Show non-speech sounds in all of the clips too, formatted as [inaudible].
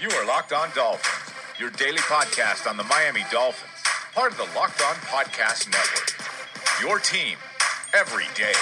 You are Locked On Dolphins, your daily podcast on the Miami Dolphins, part of the Locked On Podcast Network. Your team every day.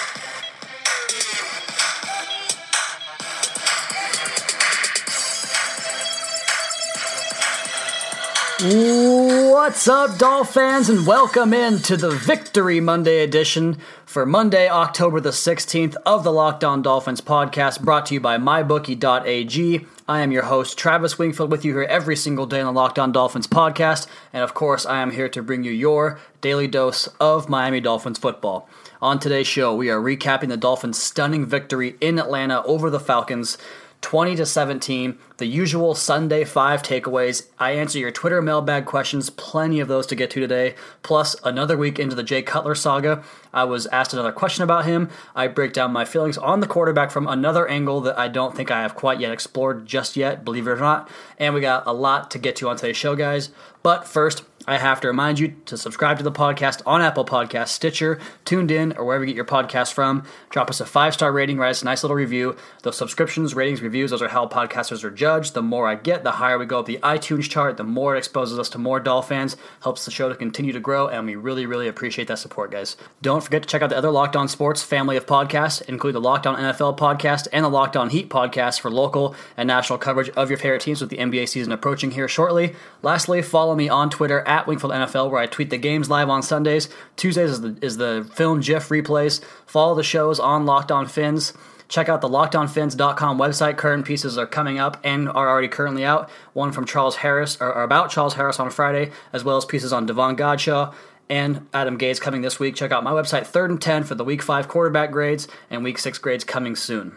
What's up, Dolphins, and welcome in to the Victory Monday edition for Monday, October the 16th of the Locked On Dolphins podcast, brought to you by MyBookie.ag. I am your host, Travis Wingfield, with you here every single day on the Locked On Dolphins podcast, and of course, I am here to bring you your daily dose of Miami Dolphins football. On today's show, we are recapping the Dolphins' stunning victory in Atlanta over the Falcons. 20 to 17, the usual Sunday 5 takeaways. I answer your Twitter mailbag questions, plenty of those to get to today. Plus, another week into the Jay Cutler saga, I was asked another question about him. I break down my feelings on the quarterback from another angle that I don't think I have quite yet explored just yet, believe it or not. And we got a lot to get to on today's show, guys. But first, I have to remind you to subscribe to the podcast on Apple Podcasts, Stitcher, TuneIn, or wherever you get your podcast from. Drop us a five star rating, write us a nice little review. Those subscriptions, ratings, reviews, those are how podcasters are judged. The more I get, the higher we go up the iTunes chart, the more it exposes us to more doll fans, helps the show to continue to grow, and we really, really appreciate that support, guys. Don't forget to check out the other Locked On Sports family of podcasts, include the Locked On NFL podcast and the Locked On Heat podcast for local and national coverage of your favorite teams with the NBA season approaching here shortly. Lastly, follow me on Twitter at Wingfield NFL, where I tweet the games live on Sundays. Tuesdays is the, is the film GIF replays. Follow the shows on Locked On Fins. Check out the lockedonfins.com website. Current pieces are coming up and are already currently out. One from Charles Harris, or, or about Charles Harris on Friday, as well as pieces on Davon Godchaux and Adam Gase coming this week. Check out my website, Third and 10, for the Week 5 quarterback grades and Week 6 grades coming soon.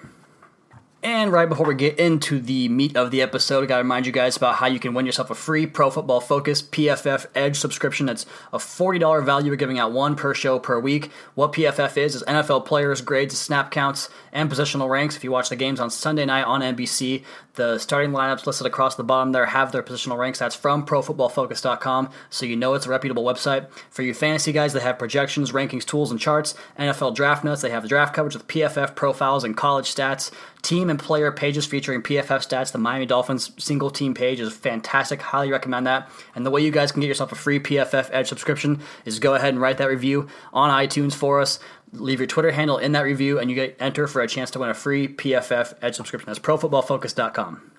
And right before we get into the meat of the episode, I gotta remind you guys about how you can win yourself a free Pro Football Focus PFF Edge subscription. That's a $40 value. We're giving out one per show per week. What PFF is, is NFL players, grades, snap counts, and positional ranks. If you watch the games on Sunday night on NBC, the starting lineups listed across the bottom there have their positional ranks. That's from ProFootballFocus.com, so you know it's a reputable website. For you fantasy guys, they have projections, rankings, tools, and charts. NFL draft notes, they have draft coverage with PFF profiles and college stats. Team and player pages featuring PFF stats. The Miami Dolphins single team page is fantastic. Highly recommend that. And the way you guys can get yourself a free PFF Edge subscription is go ahead and write that review on iTunes for us. Leave your Twitter handle in that review, and you get enter for a chance to win a free PFF Edge subscription. That's ProFootballFocus.com.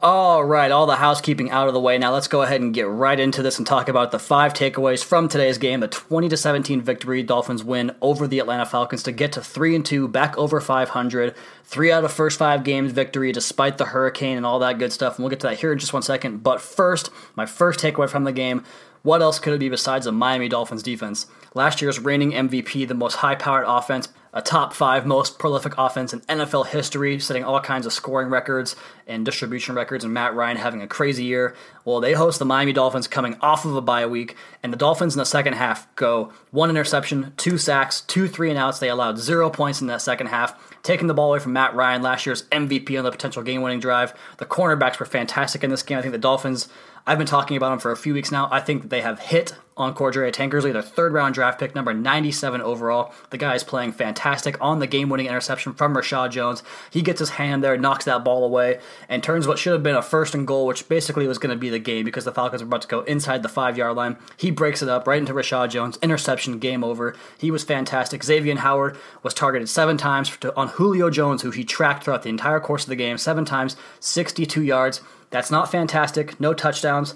All right, all the housekeeping out of the way. Now let's go ahead and get right into this and talk about the five takeaways from today's game. The 20 to 17 victory, Dolphins win over the Atlanta Falcons to get to 3 and 2, back over 500. 3 out of first 5 games victory despite the hurricane and all that good stuff. And we'll get to that here in just one second. But first, my first takeaway from the game, what else could it be besides the Miami Dolphins defense? Last year's reigning MVP, the most high-powered offense, a top five most prolific offense in NFL history, setting all kinds of scoring records and distribution records, and Matt Ryan having a crazy year. Well, they host the Miami Dolphins coming off of a bye week, and the Dolphins in the second half go one interception, two sacks, two three and outs. They allowed zero points in that second half, taking the ball away from Matt Ryan, last year's MVP on the potential game winning drive. The cornerbacks were fantastic in this game. I think the Dolphins. I've been talking about them for a few weeks now. I think that they have hit on Cordrea Tankersley, their third round draft pick, number 97 overall. The guy is playing fantastic on the game winning interception from Reshad Jones. He gets his hand there, knocks that ball away, and turns what should have been a first and goal, which basically was going to be the game because the Falcons were about to go inside the five yard line. He breaks it up right into Reshad Jones. Interception, game over. He was fantastic. Xavier Howard was targeted seven times on Julio Jones, who he tracked throughout the entire course of the game, seven times, 62 yards. That's not fantastic. No touchdowns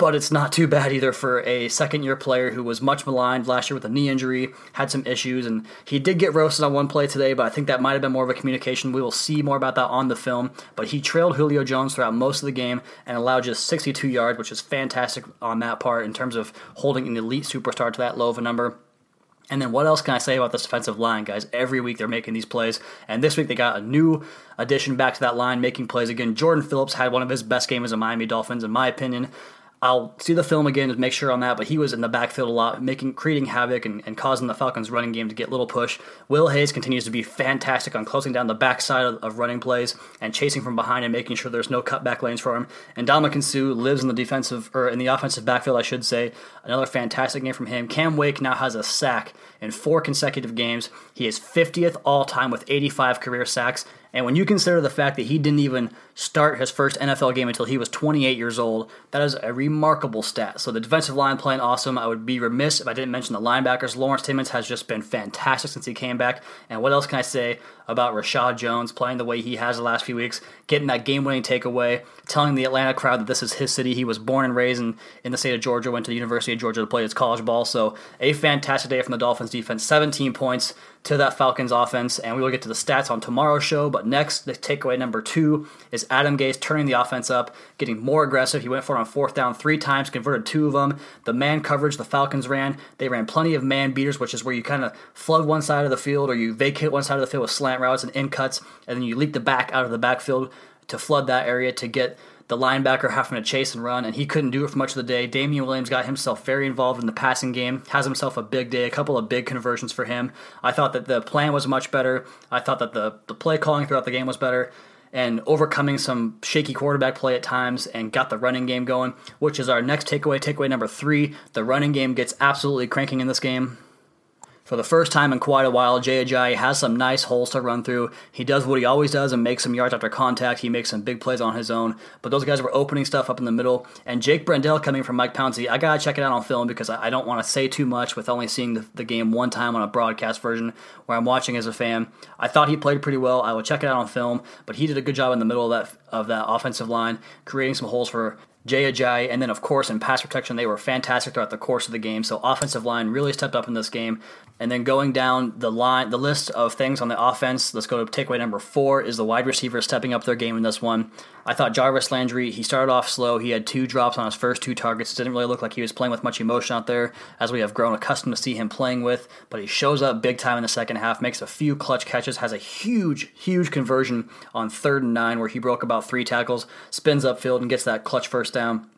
but it's not too bad either for a second year player who was much maligned last year with a knee injury, had some issues, and he did get roasted on one play today, but I think that might have been more of a communication. We will see more about that on the film. But he trailed Julio Jones throughout most of the game and allowed just 62 yards, which is fantastic on that part in terms of holding an elite superstar to that low of a number. And then what else can I say about this defensive line, guys? Every week they're making these plays, and this week they got a new addition back to that line making plays again. Jordan Phillips had one of his best games as a Miami Dolphins, in my opinion. I'll see the film again to make sure on that, but he was in the backfield a lot, making creating havoc and, and causing the Falcons running game to get little push. Will Hayes continues to be fantastic on closing down the backside of, of running plays and chasing from behind and making sure there's no cutback lanes for him. And Ndamukong Suh lives in the defensive or in the offensive backfield, I should say. Another fantastic game from him. Cam Wake now has a sack in four consecutive games. He is 50th all time with 85 career sacks. And when you consider the fact that he didn't even start his first NFL game until he was 28 years old, that is a remarkable stat. So the defensive line playing awesome. I would be remiss if I didn't mention the linebackers. Lawrence Timmons has just been fantastic since he came back. And what else can I say about Reshad Jones playing the way he has the last few weeks, getting that game-winning takeaway, telling the Atlanta crowd that this is his city. He was born and raised in, in the state of Georgia, went to the University of Georgia to play his college ball. So a fantastic day from the Dolphins defense. 17 points to that Falcons offense, and we will get to the stats on tomorrow's show. But next, the takeaway number two is Adam Gase turning the offense up, getting more aggressive. He went for it on fourth down three times, converted two of them. The man coverage the Falcons ran, they ran plenty of man beaters, which is where you kind of flood one side of the field or you vacate one side of the field with slant routes and in cuts, and then you leak the back out of the backfield to flood that area to get the linebacker having to chase and run, and he couldn't do it for much of the day. Damien Williams got himself very involved in the passing game, has himself a big day, a couple of big conversions for him. I thought that the plan was much better. I thought that the, the play calling throughout the game was better and overcoming some shaky quarterback play at times and got the running game going, which is our next takeaway. Takeaway number three the running game gets absolutely cranking in this game. For the first time in quite a while, Jay Ajayi has some nice holes to run through. He does what he always does and makes some yards after contact. He makes some big plays on his own. But those guys were opening stuff up in the middle. And Jake Brendel coming from Mike Pouncey, I gotta check it out on film because I don't want to say too much with only seeing the, the, game one time on a broadcast version where I'm watching as a fan. I thought he played pretty well. I will check it out on film, but he did a good job in the middle of that of that offensive line, creating some holes for Jay Ajayi, and then of course in pass protection they were fantastic throughout the course of the game. So offensive line really stepped up in this game. And then going down the line, the list of things on the offense. Let's go to takeaway number four is the wide receiver stepping up their game in this one. I thought Jarvis Landry he started off slow. He had two drops on his first two targets. It didn't really look like he was playing with much emotion out there, as we have grown accustomed to see him playing with. But he shows up big time in the second half, makes a few clutch catches, has a huge, huge conversion on third and nine where he broke about three tackles, spins upfield and gets that clutch first down.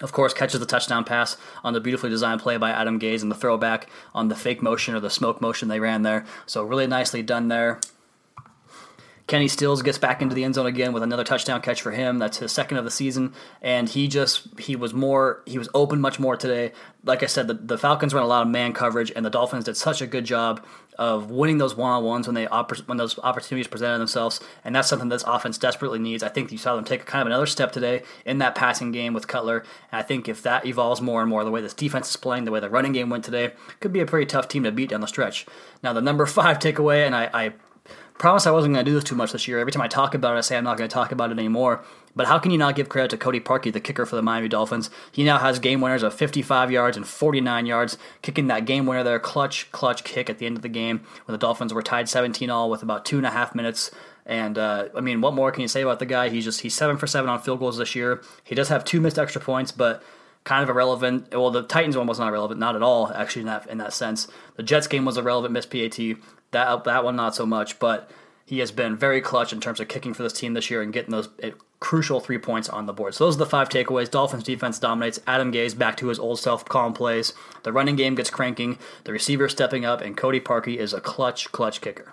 Of course, catches the touchdown pass on the beautifully designed play by Adam Gase and the throwback on the fake motion or the smoke motion they ran there. So, really nicely done there. Kenny Stills gets back into the end zone again with another touchdown catch for him. That's his second of the season, and he just he was more he was open much more today. Like I said, the, the Falcons ran a lot of man coverage, and the Dolphins did such a good job of winning those one on ones when they when those opportunities presented themselves, and that's something this offense desperately needs. I think you saw them take kind of another step today in that passing game with Cutler, and I think if that evolves more and more, the way this defense is playing, the way the running game went today, could be a pretty tough team to beat down the stretch. Now the number [laughs] five takeaway, and I, I promised I wasn't going to do this too much this year. Every time I talk about it, I say I'm not going to talk about it anymore. But how can you not give credit to Cody Parkey, the kicker for the Miami Dolphins? He now has game winners of 55 yards and 49 yards, kicking that game winner there, clutch, clutch kick at the end of the game when the Dolphins were tied 17 all with about two and a half minutes. And uh, I mean, what more can you say about the guy? He's just he's seven for seven on field goals this year. He does have two missed extra points, but kind of irrelevant. Well, the Titans one was not irrelevant, not at all, actually, in that in that sense. The Jets game was a relevant missed PAT. That that one not so much, but he has been very clutch in terms of kicking for this team this year and getting those eh, crucial three points on the board. So those are the five takeaways. Dolphins defense dominates. Adam Gase back to his old self, calm plays. The running game gets cranking. The receiver stepping up, and Cody Parkey is a clutch, clutch kicker.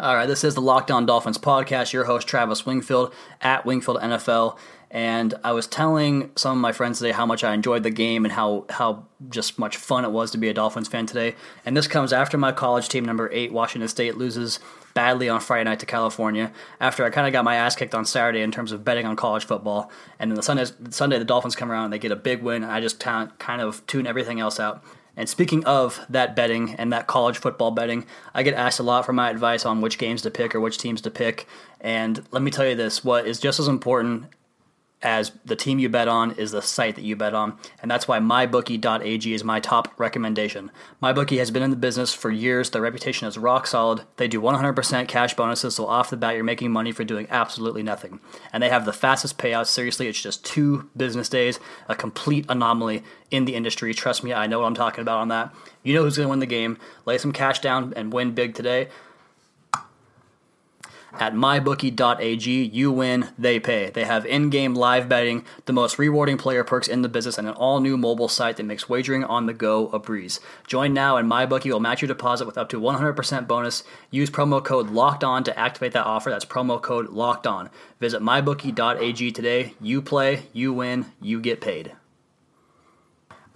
All right, this is the Locked On Dolphins podcast. Your host Travis Wingfield at Wingfield NFL, And I was telling some of my friends today how much I enjoyed the game and how, how just much fun it was to be a Dolphins fan today. And this comes after my college team, number eight, Washington State, loses badly on Friday night to California. After I kind of got my ass kicked on Saturday in terms of betting on college football. And then the Sunday, Sunday the Dolphins come around and they get a big win. I just kind of tune everything else out. And speaking of that betting and that college football betting, I get asked a lot for my advice on which games to pick or which teams to pick. And let me tell you this what is just as important as the team you bet on is the site that you bet on. And that's why mybookie.ag is my top recommendation. MyBookie has been in the business for years. Their reputation is rock solid. They do 100% cash bonuses, so off the bat, you're making money for doing absolutely nothing. And they have the fastest payouts. Seriously, it's just two business days, a complete anomaly in the industry. Trust me, I know what I'm talking about on that. You know who's going to win the game. Lay some cash down and win big today. At mybookie.ag, you win, they pay. They have in game live betting, the most rewarding player perks in the business, and an all new mobile site that makes wagering on the go a breeze. Join now, and MyBookie will match your deposit with up to 100% bonus. Use promo code LOCKED ON to activate that offer. That's promo code LOCKED ON. Visit mybookie.ag today. You play, you win, you get paid.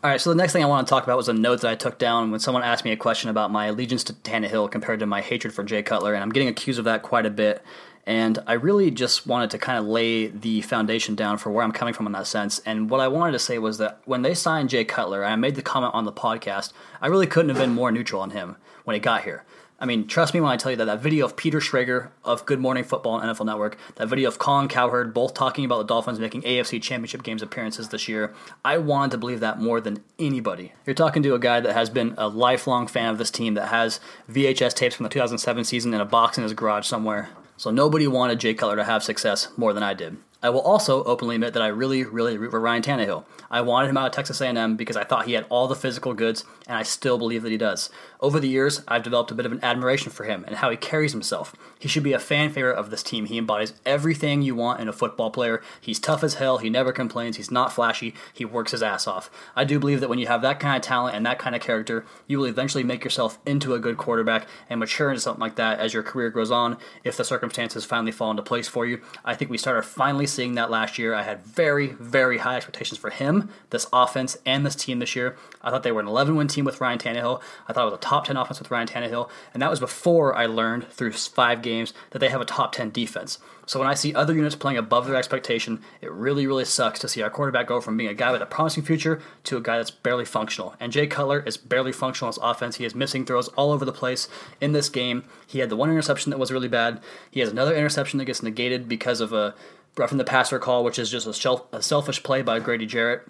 All right, so the next thing I want to talk about was a note that I took down when someone asked me a question about my allegiance to Tannehill compared to my hatred for Jay Cutler, and I'm getting accused of that quite a bit. And I really just wanted to kind of lay the foundation down for where I'm coming from in that sense. And what I wanted to say was that when they signed Jay Cutler, I made the comment on the podcast, I really couldn't have been more neutral on him when he got here. I mean, trust me when I tell you that that video of Peter Schrager of Good Morning Football and NFL Network, that video of Colin Cowherd, both talking about the Dolphins making AFC Championship games appearances this year, I wanted to believe that more than anybody. You're talking to a guy that has been a lifelong fan of this team, that has VHS tapes from the 2007 season in a box in his garage somewhere. So nobody wanted Jay Cutler to have success more than I did. I will also openly admit that I really, really root for Ryan Tannehill. I wanted him out of Texas A&M because I thought he had all the physical goods, and I still believe that he does. Over the years, I've developed a bit of an admiration for him and how he carries himself. He should be a fan favorite of this team. He embodies everything you want in a football player. He's tough as hell. He never complains. He's not flashy. He works his ass off. I do believe that when you have that kind of talent and that kind of character, you will eventually make yourself into a good quarterback and mature into something like that as your career goes on if the circumstances finally fall into place for you. I think we started finally seeing that last year. I had very, very high expectations for him, this offense, and this team this year. I thought they were an 11 win team with Ryan Tannehill. I thought it was a top 10 offense with Ryan Tannehill. And that was before I learned through five games that they have a top 10 defense. So when I see other units playing above their expectation, it really, really sucks to see our quarterback go from being a guy with a promising future to a guy that's barely functional. And Jay Cutler is barely functional as offense. He is missing throws all over the place in this game. He had the one interception that was really bad. He has another interception that gets negated because of a roughing the passer call, which is just a, a selfish play by Grady Jarrett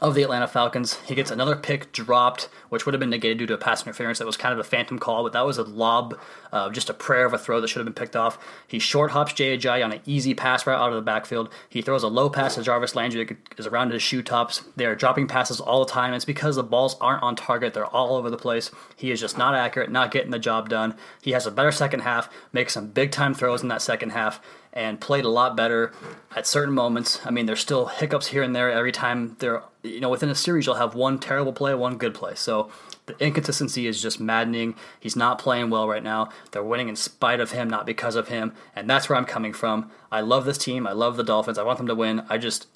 of the Atlanta Falcons. He gets another pick dropped, which would have been negated due to a pass interference. That was kind of a phantom call, but that was a lob, uh, just a prayer of a throw that should have been picked off. He short hops Jay on an easy pass route out of the backfield. He throws a low pass to Jarvis Landry that is around his shoe tops. They are dropping passes all the time. It's because the balls aren't on target. They're all over the place. He is just not accurate, not getting the job done. He has a better second half, makes some big time throws in that second half and played a lot better at certain moments. I mean, there's still hiccups here and there every time they're, you know, within a series, you'll have one terrible play, one good play. So the inconsistency is just maddening. He's not playing well right now. They're winning in spite of him, not because of him. And that's where I'm coming from. I love this team. I love the Dolphins. I want them to win. I just,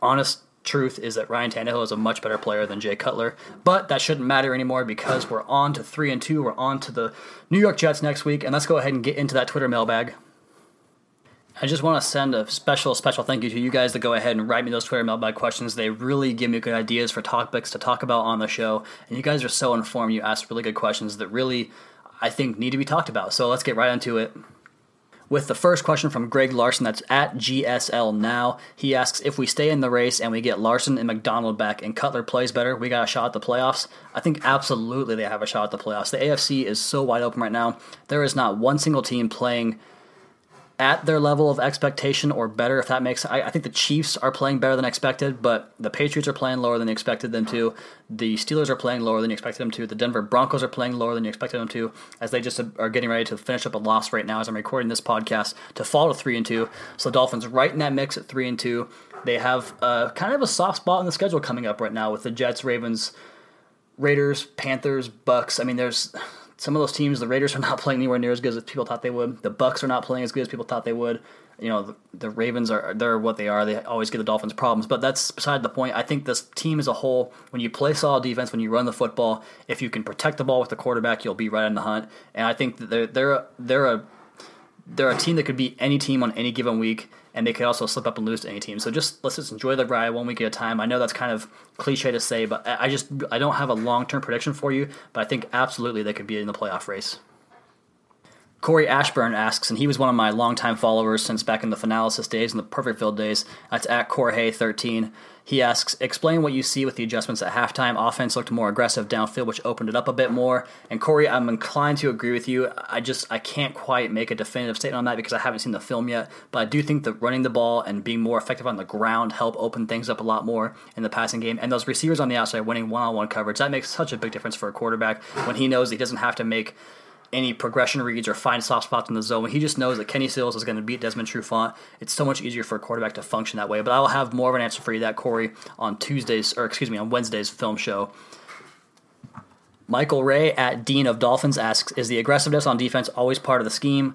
honest truth is that Ryan Tannehill is a much better player than Jay Cutler. But that shouldn't matter anymore because we're on to three and two. We're on to the New York Jets next week, and let's go ahead and get into that Twitter mailbag. I just want to send a special, special thank you to you guys that go ahead and write me those Twitter mailbag questions. They really give me good ideas for topics to talk about on the show. And you guys are so informed. You ask really good questions that really, I think, need to be talked about. So let's get right into it. With the first question from Greg Larson, that's at GSL Now. He asks if we stay in the race and we get Larsen and McDonald back and Cutler plays better, we got a shot at the playoffs. I think absolutely they have a shot at the playoffs. The AFC is so wide open right now. There is not one single team playing at their level of expectation or better, if that makes. I, I think the Chiefs are playing better than expected, but the Patriots are playing lower than you expected them to. The Steelers are playing lower than you expected them to. The Denver Broncos are playing lower than you expected them to, as they just are getting ready to finish up a loss right now as I'm recording this podcast to fall to three and two. So the Dolphins right in that mix at three and two. They have uh, kind of a soft spot in the schedule coming up right now with the Jets, Ravens, Raiders, Panthers, Bucks. I mean, there's some of those teams, the Raiders are not playing anywhere near as good as people thought they would. The Bucks are not playing as good as people thought they would. You know, the, the Ravens are they're what they are. They always give the Dolphins problems, but that's beside the point. I think this team as a whole, when you play solid defense, when you run the football, if you can protect the ball with the quarterback, you'll be right in the hunt. And I think that they're they're they're a they're a team that could beat any team on any given week and they could also slip up and lose to any team. So just let's just enjoy the ride one week at a time. I know that's kind of cliche to say, but I just I don't have a long term prediction for you, but I think absolutely they could be in the playoff race. Corey Ashburn asks, and he was one of my longtime followers since back in the Finalysis days and the perfect Perfectville days. That's at Corey13. He asks, explain what you see with the adjustments at halftime. Offense looked more aggressive downfield, which opened it up a bit more. And Corey, I'm inclined to agree with you. I just I can't quite make a definitive statement on that because I haven't seen the film yet. But I do think that running the ball and being more effective on the ground help open things up a lot more in the passing game. And those receivers on the outside winning one-on-one coverage that makes such a big difference for a quarterback when he knows he doesn't have to make any progression reads or find soft spots in the zone. He just knows that Kenny Stills is going to beat Desmond Trufant. It's so much easier for a quarterback to function that way. But I will have more of an answer for you that Corey on Tuesdays or excuse me on Wednesday's film show. Michael Ray at Dean of Dolphins asks, "Is the aggressiveness on defense always part of the scheme?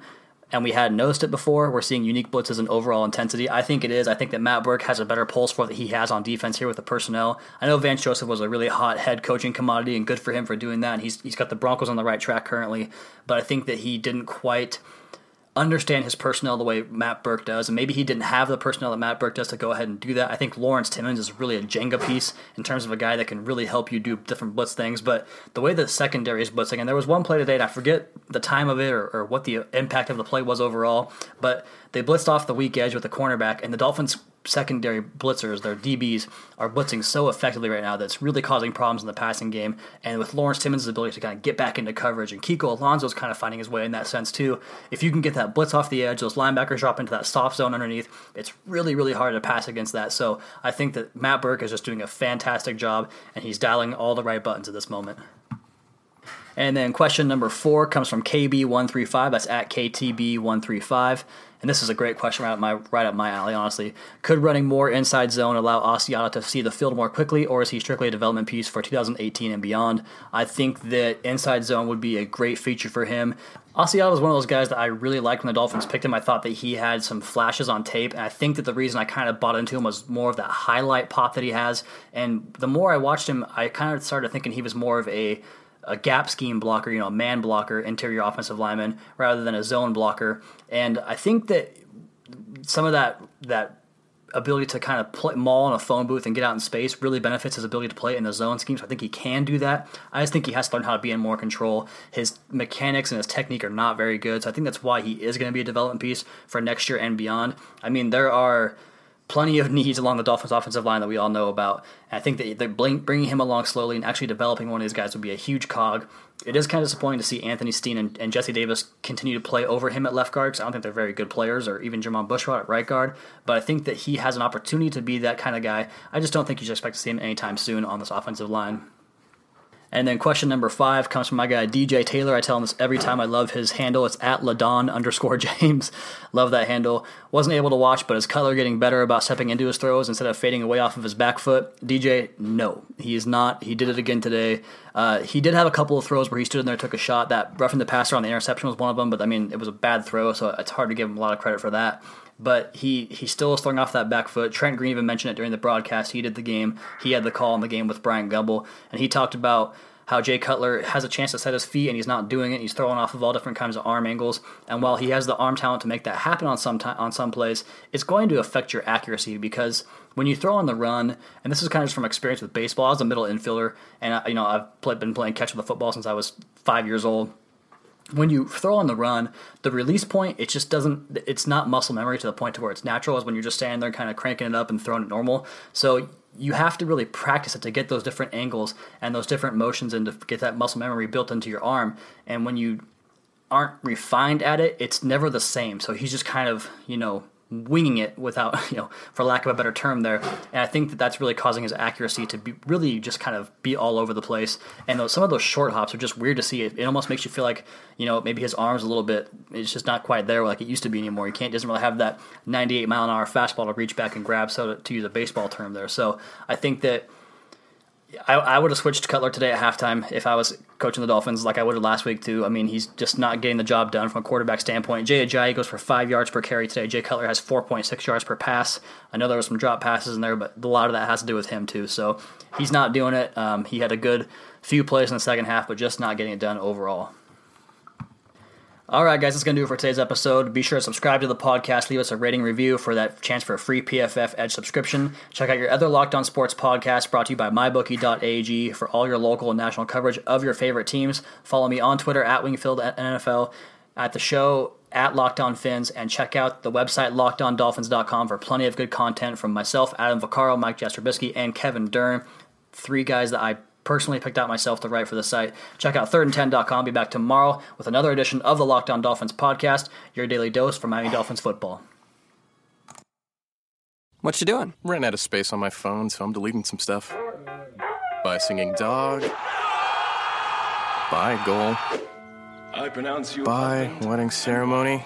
And we hadn't noticed it before. We're seeing unique blitzes and overall intensity. I think it is. I think that Matt Burke has a better pulse for what he has on defense here with the personnel. I know Vance Joseph was a really hot head coaching commodity, and good for him for doing that. And he's he's got the Broncos on the right track currently, but I think that he didn't quite understand his personnel the way Matt Burke does, and maybe he didn't have the personnel that Matt Burke does to go ahead and do that. I think Lawrence Timmons is really a Jenga piece in terms of a guy that can really help you do different blitz things. But the way the secondary is blitzing, and there was one play today, and I forget the time of it or, or what the impact of the play was overall, but they blitzed off the weak edge with the cornerback, and the Dolphins secondary blitzers, their DBs, are blitzing so effectively right now that it's really causing problems in the passing game. And with Lawrence Timmons' ability to kind of get back into coverage, and Kiko Alonso's kind of finding his way in that sense too. If you can get that blitz off the edge, those linebackers drop into that soft zone underneath, it's really, really hard to pass against that. So I think that Matt Burke is just doing a fantastic job, and he's dialing all the right buttons at this moment. And then question number four comes from KB135. That's at KTB135. And this is a great question right up my right up my alley, honestly. Could running more inside zone allow Asiata to see the field more quickly, or is he strictly a development piece for 2018 and beyond? I think that inside zone would be a great feature for him. Asiata was one of those guys that I really liked when the Dolphins picked him. I thought that he had some flashes on tape, and I think that the reason I kind of bought into him was more of that highlight pop that he has. And the more I watched him, I kind of started thinking he was more of a a gap scheme blocker, you know, a man blocker, interior offensive lineman, rather than a zone blocker. And I think that some of that that ability to kind of play, maul in a phone booth and get out in space really benefits his ability to play in the zone scheme. So I think he can do that. I just think he has to learn how to be in more control. His mechanics and his technique are not very good. So I think that's why he is going to be a development piece for next year and beyond. I mean, there are plenty of needs along the Dolphins' offensive line that we all know about. And I think that they're bringing him along slowly and actually developing one of these guys would be a huge cog. It is kind of disappointing to see Anthony Steen and, and Jesse Davis continue to play over him at left guard because I don't think they're very good players, or even Jermon Bushrod at right guard. But I think that he has an opportunity to be that kind of guy. I just don't think you should expect to see him anytime soon on this offensive line. And then question number five comes from my guy DJ Taylor. I tell him this every time. I love his handle. It's at Ladon underscore [laughs] James. love that handle. Wasn't able to watch, but is Cutler getting better about stepping into his throws instead of fading away off of his back foot? DJ, no, he is not. He did it again today. Uh, he did have a couple of throws where he stood in there, took a shot. That roughing the passer on the interception was one of them, but I mean it was a bad throw, so it's hard to give him a lot of credit for that but he he still is throwing off that back foot. Trent Green even mentioned it during the broadcast. He did the game. He had the call in the game with Brian Gumbel, and he talked about how Jay Cutler has a chance to set his feet and he's not doing it. He's throwing off of all different kinds of arm angles, and while he has the arm talent to make that happen on some on some plays, it's going to affect your accuracy because when you throw on the run, and this is kind of just from experience with baseball. I was a middle infielder, and I, you know I've been playing catch with the football since I was five years old when you throw on the run, the release point, it just doesn't, it's not muscle memory to the point to where it's natural as when you're just standing there kind of cranking it up and throwing it normal. So you have to really practice it to get those different angles and those different motions and to get that muscle memory built into your arm. And when you aren't refined at it, it's never the same. So he's just kind of, you know, winging it without, [laughs] you know, for lack of a better term there. And I think that that's really causing his accuracy to be really just kind of be all over the place. And those, some of those short hops are just weird to see. It, it almost makes you feel like, you know, maybe his arms a little bit, it's just not quite there like it used to be anymore. He can't, doesn't really have that 98 mile an hour fastball to reach back and grab, so to, to use a baseball term there. So I think that I, I would have switched Cutler today at halftime if I was coaching the Dolphins, like I would have last week too. I mean, he's just not getting the job done from a quarterback standpoint. Jay Ajayi goes for five yards per carry today. Jay Cutler has 4.6 yards per pass. I know there were some drop passes in there, but a lot of that has to do with him too. So he's not doing it. Um, he had a good few plays in the second half, but just not getting it done overall. All right, guys, that's going to do it for today's episode. Be sure to subscribe to the podcast, leave us a rating review for that chance for a free PFF Edge subscription. Check out your other Locked On Sports podcast brought to you by MyBookie.ag for all your local and national coverage of your favorite teams. Follow me on Twitter at Wingfield NFL, at the show at Locked On Fins, and check out the website LockedOnDolphins.com for plenty of good content from myself, Adam Vaccaro, Mike Jastrobisky, and Kevin Dern. Three guys that I personally picked out myself to write for the site. Check out thirdand10.com. Be back tomorrow with another edition of the Locked On Dolphins podcast, your daily dose for Miami Dolphins football. What you doing? Ran out of space on my phone, so I'm deleting some stuff. By singing dog. By goal. I pronounce you. By wedding ceremony.